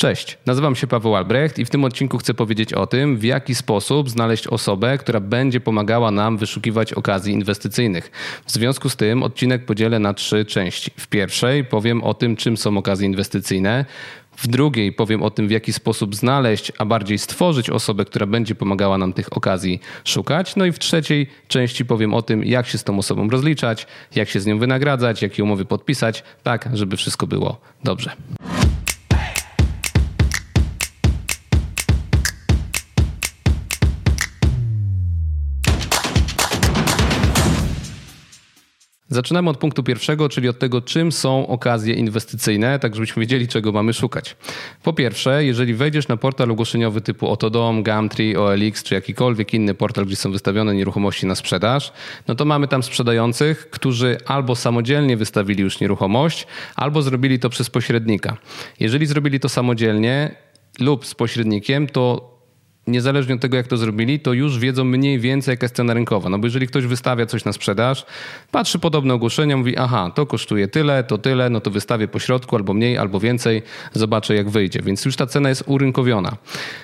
Cześć, nazywam się Paweł Albrecht i w tym odcinku chcę powiedzieć o tym, w jaki sposób znaleźć osobę, która będzie pomagała nam wyszukiwać okazji inwestycyjnych. W związku z tym odcinek podzielę na trzy części. W pierwszej powiem o tym, czym są okazje inwestycyjne. W drugiej powiem o tym, w jaki sposób znaleźć, a bardziej stworzyć osobę, która będzie pomagała nam tych okazji szukać. No i w trzeciej części powiem o tym, jak się z tą osobą rozliczać, jak się z nią wynagradzać, jakie umowy podpisać, tak żeby wszystko było dobrze. Zaczynamy od punktu pierwszego, czyli od tego, czym są okazje inwestycyjne, tak żebyśmy wiedzieli, czego mamy szukać. Po pierwsze, jeżeli wejdziesz na portal ogłoszeniowy typu Otodom, Gumtree, OLX czy jakikolwiek inny portal, gdzie są wystawione nieruchomości na sprzedaż, no to mamy tam sprzedających, którzy albo samodzielnie wystawili już nieruchomość, albo zrobili to przez pośrednika. Jeżeli zrobili to samodzielnie lub z pośrednikiem, to niezależnie od tego, jak to zrobili, to już wiedzą mniej więcej, jaka jest cena rynkowa. No bo jeżeli ktoś wystawia coś na sprzedaż, patrzy podobne ogłoszenia, mówi, aha, to kosztuje tyle, to tyle, no to wystawię po środku albo mniej, albo więcej, zobaczę jak wyjdzie. Więc już ta cena jest urynkowiona.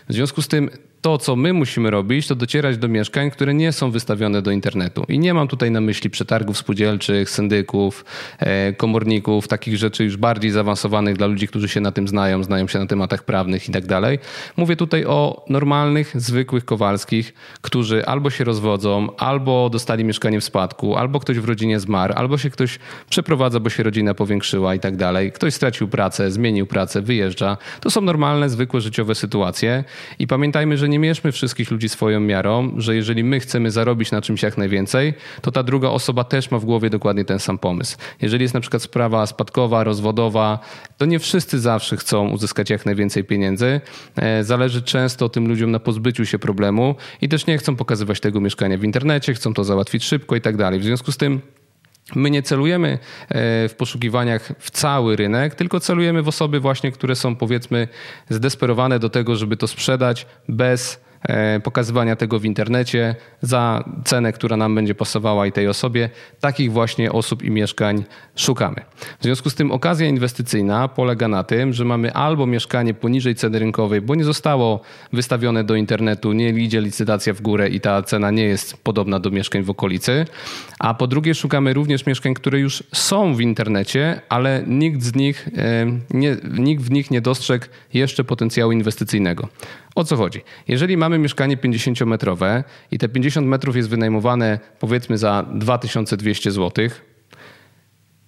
W związku z tym to, co my musimy robić, to docierać do mieszkań, które nie są wystawione do internetu. I nie mam tutaj na myśli przetargów spółdzielczych, syndyków, e, komorników, takich rzeczy już bardziej zaawansowanych dla ludzi, którzy się na tym znają, znają się na tematach prawnych i tak dalej. Mówię tutaj o normalnych, zwykłych Kowalskich, którzy albo się rozwodzą, albo dostali mieszkanie w spadku, albo ktoś w rodzinie zmarł, albo się ktoś przeprowadza, bo się rodzina powiększyła i tak dalej. Ktoś stracił pracę, zmienił pracę, wyjeżdża. To są normalne, zwykłe życiowe sytuacje i pamiętajmy, że nie mierzmy wszystkich ludzi swoją miarą, że jeżeli my chcemy zarobić na czymś jak najwięcej, to ta druga osoba też ma w głowie dokładnie ten sam pomysł. Jeżeli jest na przykład sprawa spadkowa, rozwodowa, to nie wszyscy zawsze chcą uzyskać jak najwięcej pieniędzy. E, zależy często tym ludziom na pozbyciu się problemu i też nie chcą pokazywać tego mieszkania w internecie, chcą to załatwić szybko i tak dalej. W związku z tym My nie celujemy e, w poszukiwaniach w cały rynek, tylko celujemy w osoby właśnie, które są powiedzmy zdesperowane do tego, żeby to sprzedać bez pokazywania tego w internecie za cenę, która nam będzie pasowała i tej osobie. Takich właśnie osób i mieszkań szukamy. W związku z tym okazja inwestycyjna polega na tym, że mamy albo mieszkanie poniżej ceny rynkowej, bo nie zostało wystawione do internetu, nie idzie licytacja w górę i ta cena nie jest podobna do mieszkań w okolicy, a po drugie szukamy również mieszkań, które już są w internecie, ale nikt z nich, e, nie, nikt w nich nie dostrzegł jeszcze potencjału inwestycyjnego. O co chodzi? Jeżeli mamy mieszkanie 50-metrowe i te 50 metrów jest wynajmowane powiedzmy za 2200 zł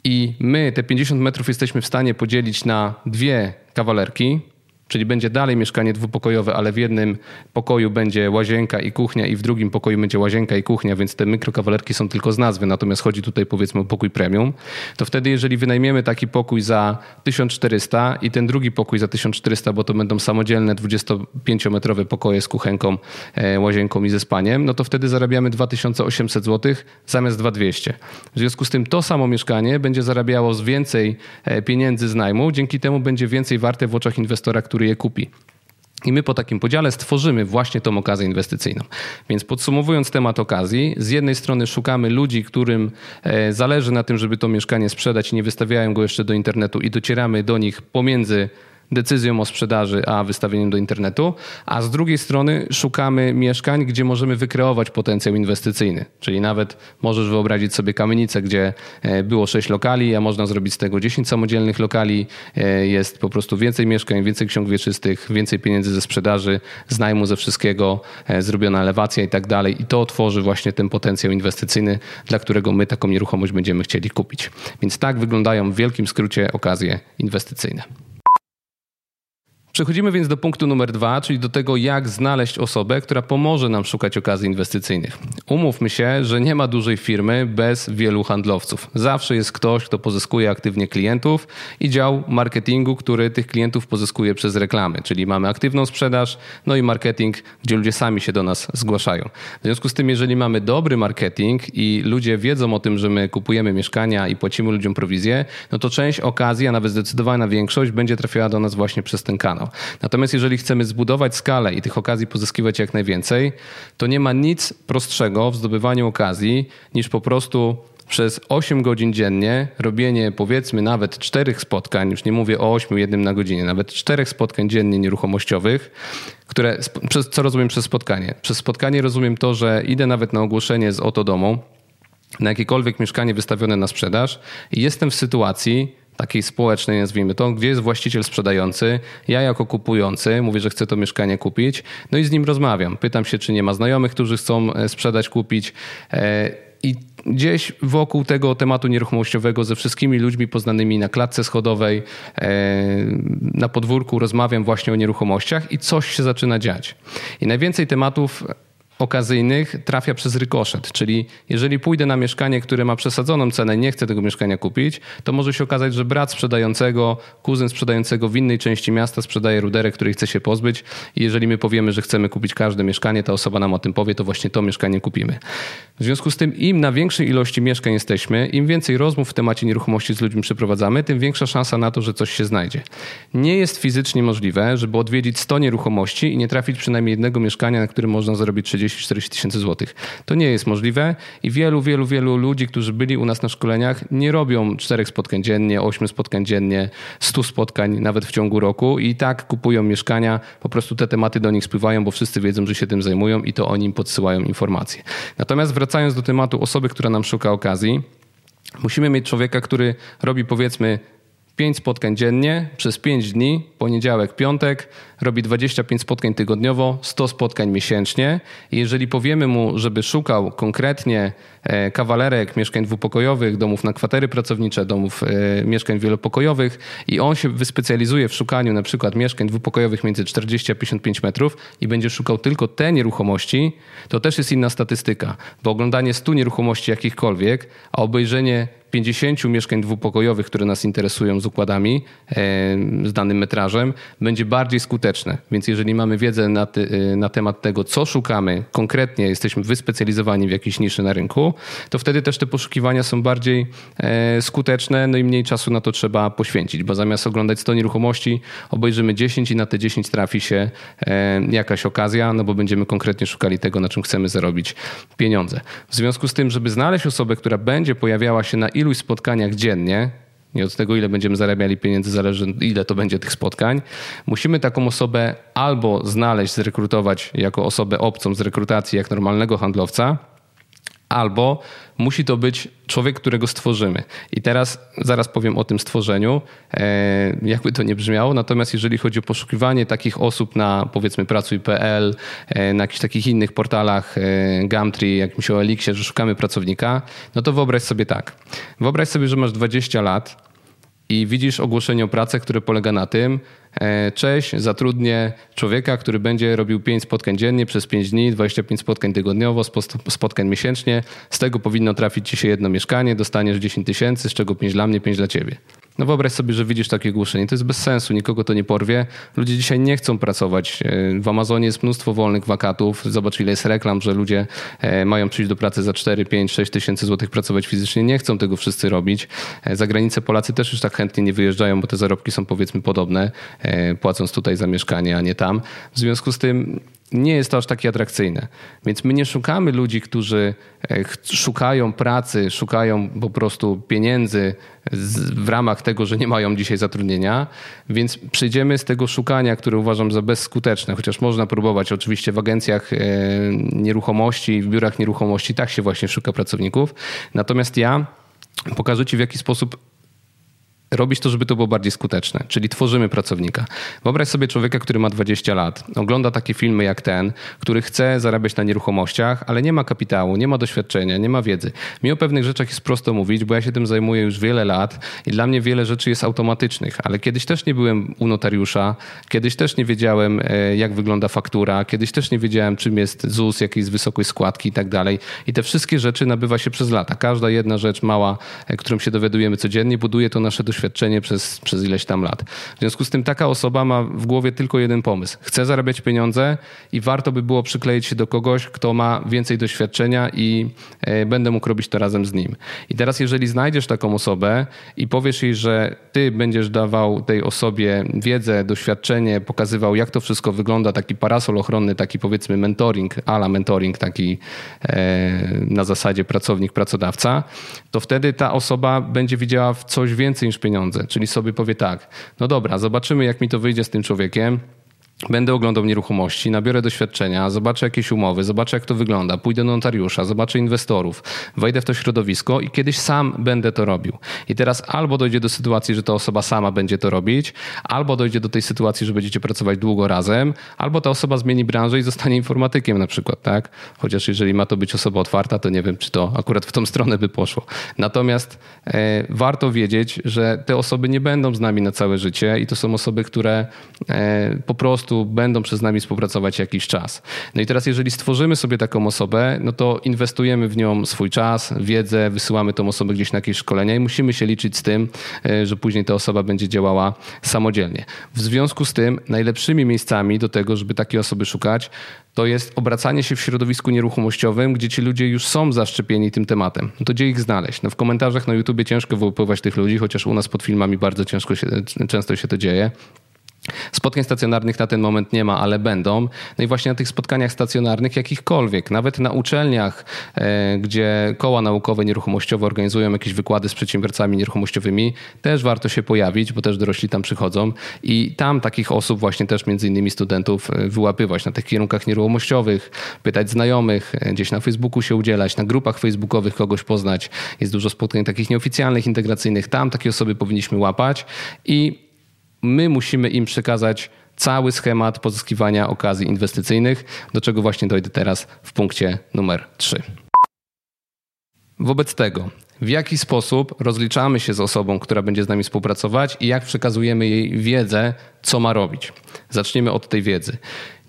i my te 50 metrów jesteśmy w stanie podzielić na dwie kawalerki, Czyli będzie dalej mieszkanie dwupokojowe, ale w jednym pokoju będzie łazienka i kuchnia i w drugim pokoju będzie łazienka i kuchnia, więc te mikrokawalerki są tylko z nazwy, natomiast chodzi tutaj powiedzmy o pokój premium. To wtedy jeżeli wynajmiemy taki pokój za 1400 i ten drugi pokój za 1400, bo to będą samodzielne 25-metrowe pokoje z kuchenką, e, łazienką i ze spaniem, no to wtedy zarabiamy 2800 zł zamiast 2200. W związku z tym to samo mieszkanie będzie zarabiało z więcej e, pieniędzy z najmu, dzięki temu będzie więcej warte w oczach inwestora, który który je kupi. I my po takim podziale stworzymy właśnie tą okazję inwestycyjną. Więc podsumowując temat okazji, z jednej strony szukamy ludzi, którym e, zależy na tym, żeby to mieszkanie sprzedać i nie wystawiają go jeszcze do internetu i docieramy do nich pomiędzy decyzją o sprzedaży, a wystawieniem do internetu, a z drugiej strony szukamy mieszkań, gdzie możemy wykreować potencjał inwestycyjny. Czyli nawet możesz wyobrazić sobie kamienicę, gdzie e, było 6 lokali, a można zrobić z tego 10 samodzielnych lokali. E, jest po prostu więcej mieszkań, więcej ksiąg wieczystych, więcej pieniędzy ze sprzedaży, z najmu, ze wszystkiego, e, zrobiona elewacja i tak dalej. I to tworzy właśnie ten potencjał inwestycyjny, dla którego my taką nieruchomość będziemy chcieli kupić. Więc tak wyglądają w wielkim skrócie okazje inwestycyjne. Przechodzimy więc do punktu numer dwa, czyli do tego, jak znaleźć osobę, która pomoże nam szukać okazji inwestycyjnych. Umówmy się, że nie ma dużej firmy bez wielu handlowców. Zawsze jest ktoś, kto pozyskuje aktywnie klientów i dział marketingu, który tych klientów pozyskuje przez reklamy, czyli mamy aktywną sprzedaż, no i marketing, gdzie ludzie sami się do nas zgłaszają. W związku z tym, jeżeli mamy dobry marketing i ludzie wiedzą o tym, że my kupujemy mieszkania i płacimy ludziom prowizję, no to część okazji, a nawet zdecydowana większość będzie trafiała do nas właśnie przez ten kanał. Natomiast jeżeli chcemy zbudować skalę i tych okazji pozyskiwać jak najwięcej, to nie ma nic prostszego w zdobywaniu okazji niż po prostu przez 8 godzin dziennie robienie powiedzmy nawet czterech spotkań, już nie mówię o 8, jednym na godzinę, nawet czterech spotkań dziennie nieruchomościowych, które, przez, co rozumiem przez spotkanie? Przez spotkanie rozumiem to, że idę nawet na ogłoszenie z oto domu, na jakiekolwiek mieszkanie wystawione na sprzedaż i jestem w sytuacji, takiej społecznej, nazwijmy to, gdzie jest właściciel sprzedający, ja jako kupujący mówię, że chcę to mieszkanie kupić, no i z nim rozmawiam. Pytam się, czy nie ma znajomych, którzy chcą e, sprzedać, kupić. E, I gdzieś wokół tego tematu nieruchomościowego ze wszystkimi ludźmi poznanymi na klatce schodowej, e, na podwórku rozmawiam właśnie o nieruchomościach i coś się zaczyna dziać. I najwięcej tematów okazyjnych trafia przez rykoszet, czyli jeżeli pójdę na mieszkanie, które ma przesadzoną cenę i nie chcę tego mieszkania kupić, to może się okazać, że brat sprzedającego, kuzyn sprzedającego w innej części miasta sprzedaje ruderę, której chce się pozbyć i jeżeli my powiemy, że chcemy kupić każde mieszkanie, ta osoba nam o tym powie, to właśnie to mieszkanie kupimy. W związku z tym im na większej ilości mieszkań jesteśmy, im więcej rozmów w temacie nieruchomości z ludźmi przeprowadzamy, tym większa szansa na to, że coś się znajdzie. Nie jest fizycznie możliwe, żeby odwiedzić 100 nieruchomości i nie trafić przynajmniej jednego mieszkania, na którym można zarobić 30 30-40 tysięcy złotych. To nie jest możliwe i wielu, wielu, wielu ludzi, którzy byli u nas na szkoleniach, nie robią czterech spotkań dziennie, ośmiu spotkań dziennie, stu spotkań nawet w ciągu roku i tak kupują mieszkania, po prostu te tematy do nich spływają, bo wszyscy wiedzą, że się tym zajmują i to oni im podsyłają informacje. Natomiast wracając do tematu osoby, która nam szuka okazji, musimy mieć człowieka, który robi powiedzmy 5 spotkań dziennie przez 5 dni, poniedziałek, piątek, robi 25 spotkań tygodniowo, 100 spotkań miesięcznie. I jeżeli powiemy mu, żeby szukał konkretnie e, kawalerek, mieszkań dwupokojowych, domów na kwatery pracownicze, domów e, mieszkań wielopokojowych i on się wyspecjalizuje w szukaniu na przykład mieszkań dwupokojowych między 40 a 55 metrów i będzie szukał tylko te nieruchomości, to też jest inna statystyka, bo oglądanie 100 nieruchomości jakichkolwiek, a obejrzenie 50 mieszkań dwupokojowych, które nas interesują z układami, e, z danym metrażem, będzie bardziej skuteczne. Więc jeżeli mamy wiedzę na, ty, e, na temat tego, co szukamy, konkretnie jesteśmy wyspecjalizowani w jakiejś niszy na rynku, to wtedy też te poszukiwania są bardziej e, skuteczne, no i mniej czasu na to trzeba poświęcić, bo zamiast oglądać 100 nieruchomości, obejrzymy 10 i na te 10 trafi się jakaś okazja, no bo będziemy konkretnie szukali tego, na czym chcemy zarobić pieniądze. W związku z tym, żeby znaleźć osobę, która będzie pojawiała się na iluś spotkaniach dziennie, nie od tego, ile będziemy zarabiali pieniędzy, zależy ile to będzie tych spotkań. Musimy taką osobę albo znaleźć, zrekrutować jako osobę obcą z rekrutacji, jak normalnego handlowca, albo musi to być człowiek, którego stworzymy. I teraz zaraz powiem o tym stworzeniu, e, jakby to nie brzmiało. Natomiast jeżeli chodzi o poszukiwanie takich osób na powiedzmy pracuj.pl, e, na jakichś takich innych portalach, e, Gumtree, jakimś OLX-ie, że szukamy pracownika, no to wyobraź sobie tak. Wyobraź sobie, że masz 20 lat, i widzisz ogłoszenie o pracę, które polega na tym, e, cześć, zatrudnię człowieka, który będzie robił 5 spotkań dziennie przez 5 dni, 25 spotkań tygodniowo, spotkań miesięcznie. Z tego powinno trafić ci się jedno mieszkanie, dostaniesz 10 tysięcy, z czego 5 dla mnie, 5 dla ciebie. No wyobraź sobie, że widzisz takie ogłoszenie. To jest bez sensu, nikogo to nie porwie. Ludzie dzisiaj nie chcą pracować. E, w Amazonie jest mnóstwo wolnych wakatów. Zobacz, ile jest reklam, że ludzie e, mają przyjść do pracy za 4, 5, 6 tysięcy złotych pracować fizycznie. Nie chcą tego wszyscy robić. E, za granicę Polacy też już tak chętnie nie wyjeżdżają, bo te zarobki są powiedzmy podobne, płacąc tutaj za mieszkanie, a nie tam. W związku z tym nie jest to aż takie atrakcyjne. Więc my nie szukamy ludzi, którzy e, szukają pracy, szukają po prostu pieniędzy w ramach tego, że nie mają dzisiaj zatrudnienia, więc przyjdziemy z tego szukania, które uważam za bezskuteczne, chociaż można próbować oczywiście w agencjach e, nieruchomości, w biurach nieruchomości, tak się właśnie szuka pracowników. Natomiast ja pokażę Ci, w jaki sposób robić to, żeby to było bardziej skuteczne, czyli tworzymy pracownika. Wyobraź sobie człowieka, który ma 20 lat, ogląda takie filmy jak ten, który chce zarabiać na nieruchomościach, ale nie ma kapitału, nie ma doświadczenia, nie ma wiedzy. Mi o pewnych rzeczach jest prosto mówić, bo ja się tym zajmuję już wiele lat i dla mnie wiele rzeczy jest automatycznych, ale kiedyś też nie byłem u notariusza, kiedyś też nie wiedziałem, e, jak wygląda faktura, kiedyś też nie wiedziałem, czym jest ZUS, jakiej jest wysokość składki i tak dalej. I te wszystkie rzeczy nabywa się przez lata. Każda jedna rzecz mała, e, którą się dowiadujemy codziennie, buduje to nasze doświadczenie doświadczenie przez, przez ileś tam lat. W związku z tym taka osoba ma w głowie tylko jeden pomysł. Chce zarabiać pieniądze i warto by było przykleić się do kogoś, kto ma więcej doświadczenia i e, będę mógł robić to razem z nim. I teraz jeżeli znajdziesz taką osobę i powiesz jej, że ty będziesz dawał tej osobie wiedzę, doświadczenie, pokazywał jak to wszystko wygląda, taki parasol ochronny, taki powiedzmy mentoring, ala mentoring taki e, na zasadzie pracownik-pracodawca, to wtedy ta osoba będzie widziała w coś więcej niż pieniądze. Czyli sobie powie tak, no dobra, zobaczymy jak mi to wyjdzie z tym człowiekiem, Będę oglądał nieruchomości, nabiorę doświadczenia, zobaczę jakieś umowy, zobaczę jak to wygląda, pójdę do notariusza, zobaczę inwestorów, wejdę w to środowisko i kiedyś sam będę to robił. I teraz albo dojdzie do sytuacji, że ta osoba sama będzie to robić, albo dojdzie do tej sytuacji, że będziecie pracować długo razem, albo ta osoba zmieni branżę i zostanie informatykiem na przykład, tak? Chociaż jeżeli ma to być osoba otwarta, to nie wiem, czy to akurat w tą stronę by poszło. Natomiast e, warto wiedzieć, że te osoby nie będą z nami na całe życie i to są osoby, które e, po prostu prostu będą przez nami współpracować jakiś czas. No i teraz, jeżeli stworzymy sobie taką osobę, no to inwestujemy w nią swój czas, wiedzę, wysyłamy tą osobę gdzieś na jakieś szkolenia i musimy się liczyć z tym, e, że później ta osoba będzie działała samodzielnie. W związku z tym, najlepszymi miejscami do tego, żeby takie osoby szukać, to jest obracanie się w środowisku nieruchomościowym, gdzie ci ludzie już są zaszczepieni tym tematem. No to gdzie ich znaleźć? No w komentarzach na YouTubie ciężko wyłapywać tych ludzi, chociaż u nas pod filmami bardzo ciężko się, często się to dzieje. Spotkań stacjonarnych na ten moment nie ma, ale będą. No i właśnie na tych spotkaniach stacjonarnych, jakichkolwiek, nawet na uczelniach, e, gdzie koła naukowe nieruchomościowe organizują jakieś wykłady z przedsiębiorcami nieruchomościowymi, też warto się pojawić, bo też dorośli tam przychodzą i tam takich osób właśnie też między innymi studentów e, wyłapywać na tych kierunkach nieruchomościowych, pytać znajomych, e, gdzieś na Facebooku się udzielać, na grupach facebookowych kogoś poznać. Jest dużo spotkań takich nieoficjalnych, integracyjnych. Tam takie osoby powinniśmy łapać i my musimy im przekazać cały schemat pozyskiwania okazji inwestycyjnych, do czego właśnie dojdę teraz w punkcie numer 3. Wobec tego, w jaki sposób rozliczamy się z osobą, która będzie z nami współpracować i jak przekazujemy jej wiedzę, co ma robić. Zaczniemy od tej wiedzy.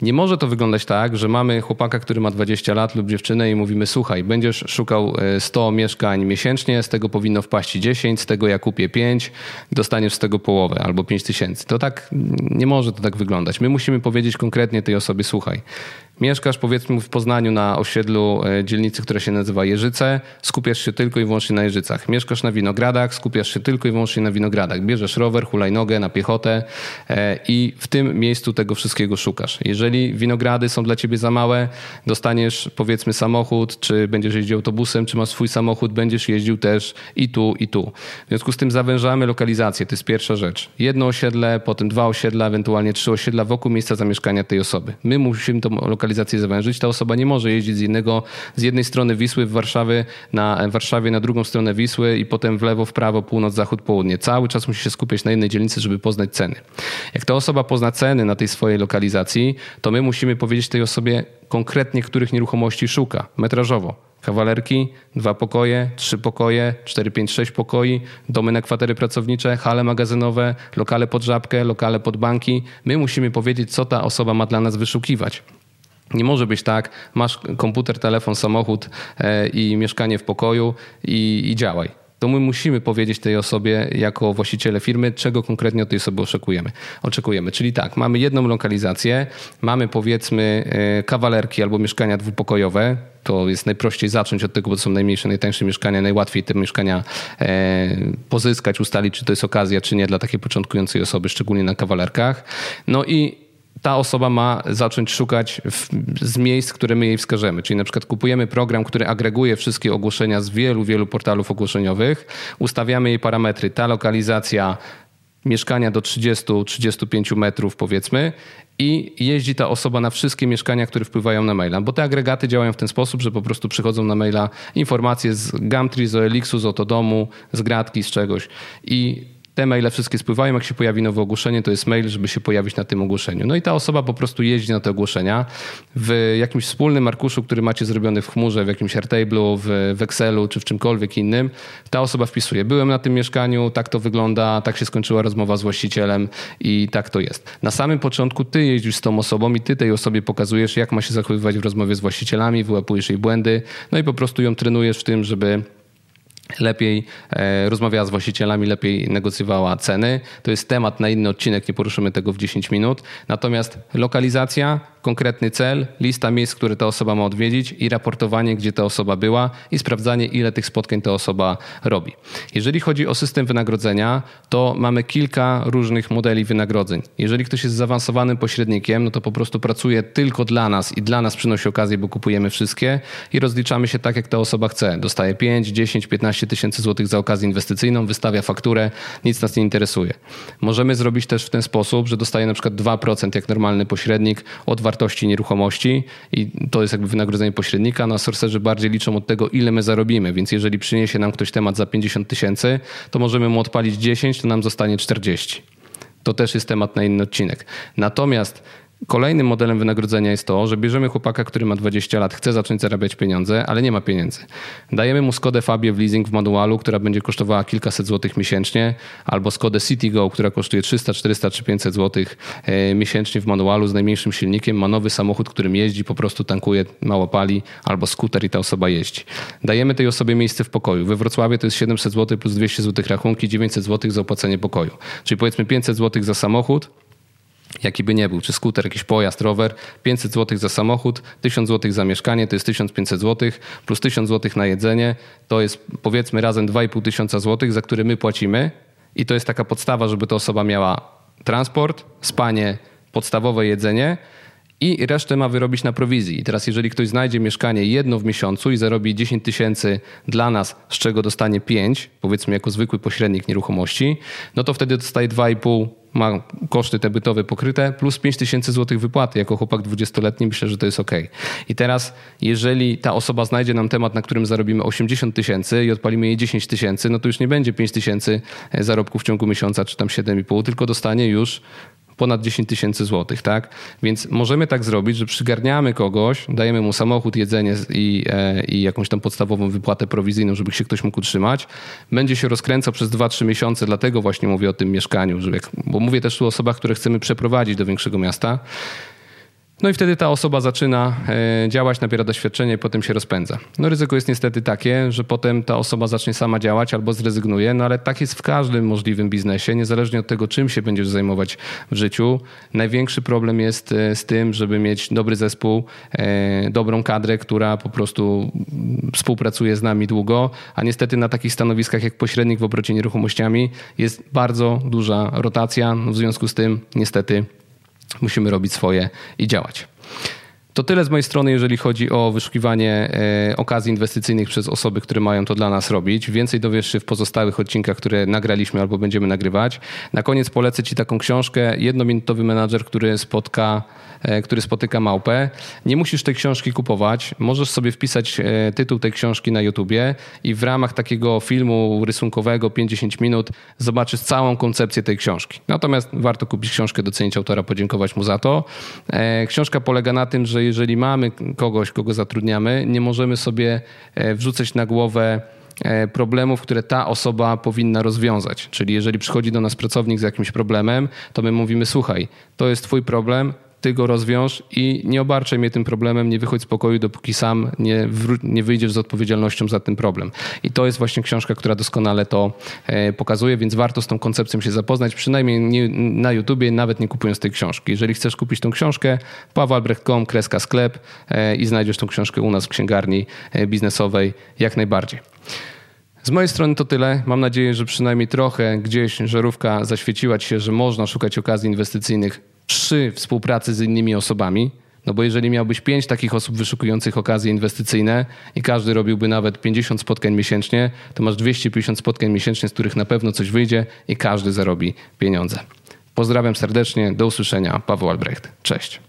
Nie może to wyglądać tak, że mamy chłopaka, który ma 20 lat lub dziewczynę i mówimy: Słuchaj, będziesz szukał 100 e, mieszkań miesięcznie, z tego powinno wpaść 10, z tego ja kupię 5, dostaniesz z tego połowę albo 5 tysięcy. To tak nie może to tak wyglądać. My musimy powiedzieć konkretnie tej osobie: Słuchaj, Mieszkasz powiedzmy w Poznaniu na osiedlu e, dzielnicy, która się nazywa Jeżyce, skupiasz się tylko i wyłącznie na Jeżycach. Mieszkasz na winogradach, skupiasz się tylko i wyłącznie na winogradach. Bierzesz rower, hulajnogę na piechotę e, i w tym miejscu tego wszystkiego szukasz. Jeżeli winogrady są dla ciebie za małe, dostaniesz powiedzmy samochód, czy będziesz jeździł autobusem, czy masz swój samochód, będziesz jeździł też i tu, i tu. W związku z tym zawężamy lokalizację, to jest pierwsza rzecz. Jedno osiedle, potem dwa osiedla, ewentualnie trzy osiedla wokół miejsca zamieszkania tej osoby. My musimy tą lokalizację zawężyć, ta osoba nie może jeździć z innego, z jednej strony Wisły w Warszawie na, Warszawie na drugą stronę Wisły i potem w lewo, w prawo, północ, zachód, południe. Cały czas musi się skupiać na jednej dzielnicy, żeby poznać ceny. Jak ta osoba pozna ceny na tej swojej lokalizacji, to my musimy powiedzieć tej osobie konkretnie, których nieruchomości szuka, metrażowo kawalerki, dwa pokoje, trzy pokoje, cztery, pięć, sześć pokoi, domy na kwatery pracownicze, hale magazynowe, lokale pod żabkę, lokale pod banki. My musimy powiedzieć, co ta osoba ma dla nas wyszukiwać. Nie może być tak, masz komputer, telefon, samochód e, i mieszkanie w pokoju i, i działaj to my musimy powiedzieć tej osobie jako właściciele firmy, czego konkretnie od tej osoby oczekujemy. oczekujemy. Czyli tak, mamy jedną lokalizację, mamy powiedzmy e, kawalerki albo mieszkania dwupokojowe, to jest najprościej zacząć od tego, bo to są najmniejsze, najtańsze mieszkania, najłatwiej te mieszkania e, pozyskać, ustalić, czy to jest okazja, czy nie dla takiej początkującej osoby, szczególnie na kawalerkach. No i ta osoba ma zacząć szukać w, z miejsc, które my jej wskażemy. Czyli na przykład kupujemy program, który agreguje wszystkie ogłoszenia z wielu, wielu portalów ogłoszeniowych, ustawiamy jej parametry, ta lokalizacja mieszkania do 30-35 metrów powiedzmy i jeździ ta osoba na wszystkie mieszkania, które wpływają na maila, bo te agregaty działają w ten sposób, że po prostu przychodzą na maila informacje z Gumtree, z OLX-u, z Otodomu, z Gratki, z czegoś. I te maile wszystkie spływają, jak się pojawi nowe ogłoszenie, to jest mail, żeby się pojawić na tym ogłoszeniu. No i ta osoba po prostu jeździ na te ogłoszenia w jakimś wspólnym arkuszu, który macie zrobiony w chmurze, w jakimś Airtable'u, w, w Excelu czy w czymkolwiek innym. Ta osoba wpisuje, byłem na tym mieszkaniu, tak to wygląda, tak się skończyła rozmowa z właścicielem i tak to jest. Na samym początku ty jeździsz z tą osobą i ty tej osobie pokazujesz, jak ma się zachowywać w rozmowie z właścicielami, wyłapujesz jej błędy, no i po prostu ją trenujesz w tym, żeby lepiej e, rozmawiała z właścicielami, lepiej negocjowała ceny. To jest temat na inny odcinek, nie poruszymy tego w 10 minut. Natomiast lokalizacja, konkretny cel, lista miejsc, które ta osoba ma odwiedzić i raportowanie, gdzie ta osoba była i sprawdzanie, ile tych spotkań ta osoba robi. Jeżeli chodzi o system wynagrodzenia, to mamy kilka różnych modeli wynagrodzeń. Jeżeli ktoś jest zaawansowanym pośrednikiem, no to po prostu pracuje tylko dla nas i dla nas przynosi okazję, bo kupujemy wszystkie i rozliczamy się tak, jak ta osoba chce. Dostaje 5, 10, 15 tysięcy złotych za okazję inwestycyjną, wystawia fakturę, nic nas nie interesuje. Możemy zrobić też w ten sposób, że dostaje na przykład 2% jak normalny pośrednik od wartości wartości nieruchomości i to jest jakby wynagrodzenie pośrednika. Na sorcerzy bardziej liczą od tego, ile my zarobimy, więc jeżeli przyniesie nam ktoś temat za 50 tysięcy, to możemy mu odpalić 10, to nam zostanie 40. To też jest temat na inny odcinek. Natomiast Kolejnym modelem wynagrodzenia jest to, że bierzemy chłopaka, który ma 20 lat, chce zacząć zarabiać pieniądze, ale nie ma pieniędzy. Dajemy mu Skodę Fabię w leasing w manualu, która będzie kosztowała kilkaset złotych miesięcznie, albo Skodę Citigo, która kosztuje 300, 400 czy 500 złotych e, miesięcznie w manualu z najmniejszym silnikiem. Ma nowy samochód, którym jeździ, po prostu tankuje, mało pali, albo skuter i ta osoba jeździ. Dajemy tej osobie miejsce w pokoju. We Wrocławiu to jest 700 zł plus 200 zł rachunki, 900 zł za opłacenie pokoju. Czyli powiedzmy 500 zł za samochód, jaki by nie był, czy skuter, jakiś pojazd, rower, 500 zł za samochód, 1000 zł za mieszkanie, to jest 1500 zł, plus 1000 zł na jedzenie, to jest powiedzmy razem 2500 zł, za które my płacimy i to jest taka podstawa, żeby ta osoba miała transport, spanie, podstawowe jedzenie, i resztę ma wyrobić na prowizji. I teraz, jeżeli ktoś znajdzie mieszkanie jedno w miesiącu i zarobi 10 tysięcy dla nas, z czego dostanie 5, powiedzmy jako zwykły pośrednik nieruchomości, no to wtedy dostaje 2,5 ma koszty te bytowe pokryte, plus 5 tysięcy złotych wypłaty. Jako chłopak 20-letni myślę, że to jest ok. I teraz, jeżeli ta osoba znajdzie nam temat, na którym zarobimy 80 tysięcy i odpalimy jej 10 tysięcy, no to już nie będzie 5 tysięcy zarobków w ciągu miesiąca, czy tam 7,5, tylko dostanie już ponad 10 tysięcy złotych, tak? Więc możemy tak zrobić, że przygarniamy kogoś, dajemy mu samochód, jedzenie i, e, i jakąś tam podstawową wypłatę prowizyjną, żeby się ktoś mógł utrzymać. Będzie się rozkręcał przez 2-3 miesiące, dlatego właśnie mówię o tym mieszkaniu, jak, bo mówię też tu o osobach, które chcemy przeprowadzić do większego miasta. No i wtedy ta osoba zaczyna e, działać, nabiera doświadczenie, potem się rozpędza. No ryzyko jest niestety takie, że potem ta osoba zacznie sama działać albo zrezygnuje, no ale tak jest w każdym możliwym biznesie, niezależnie od tego, czym się będziesz zajmować w życiu. Największy problem jest e, z tym, żeby mieć dobry zespół, e, dobrą kadrę, która po prostu współpracuje z nami długo, a niestety na takich stanowiskach jak pośrednik w obrocie nieruchomościami jest bardzo duża rotacja, w związku z tym niestety musimy robić swoje i działać. To tyle z mojej strony, jeżeli chodzi o wyszukiwanie e, okazji inwestycyjnych przez osoby, które mają to dla nas robić. Więcej dowiesz się w pozostałych odcinkach, które nagraliśmy albo będziemy nagrywać. Na koniec polecę Ci taką książkę. Jednominutowy menadżer, który spotka E, który spotyka małpę. Nie musisz tej książki kupować. Możesz sobie wpisać e, tytuł tej książki na YouTubie i w ramach takiego filmu rysunkowego 50 minut zobaczysz całą koncepcję tej książki. Natomiast warto kupić książkę, docenić autora, podziękować mu za to. Książka polega na tym, że jeżeli mamy kogoś, kogo zatrudniamy, nie możemy sobie wrzucać na głowę problemów, które ta osoba powinna rozwiązać. Czyli jeżeli przychodzi do nas pracownik z jakimś problemem, to my mówimy: Słuchaj, to jest Twój problem, ty go rozwiąż i nie obarczaj mnie tym problemem, nie wychodź z pokoju, dopóki sam nie, nie wyjdziesz z odpowiedzialnością za ten problem. I to jest właśnie książka, która doskonale to e, pokazuje, więc warto z tą koncepcją się zapoznać, przynajmniej nie, na YouTubie, nawet nie kupując tej książki. Jeżeli chcesz kupić tą książkę, pawalbrecht.com, kreska sklep e, i znajdziesz tą książkę u nas w księgarni e, biznesowej jak najbardziej. Z mojej strony to tyle. Mam nadzieję, że przynajmniej trochę gdzieś żarówka zaświeciła ci się, że można szukać okazji inwestycyjnych przy współpracy z innymi osobami. No bo jeżeli miałbyś pięć takich osób wyszukujących okazje inwestycyjne i każdy robiłby nawet 50 spotkań miesięcznie, to masz 250 spotkań miesięcznie, z których na pewno coś wyjdzie i każdy zarobi pieniądze. Pozdrawiam serdecznie, do usłyszenia. Paweł Albrecht. Cześć.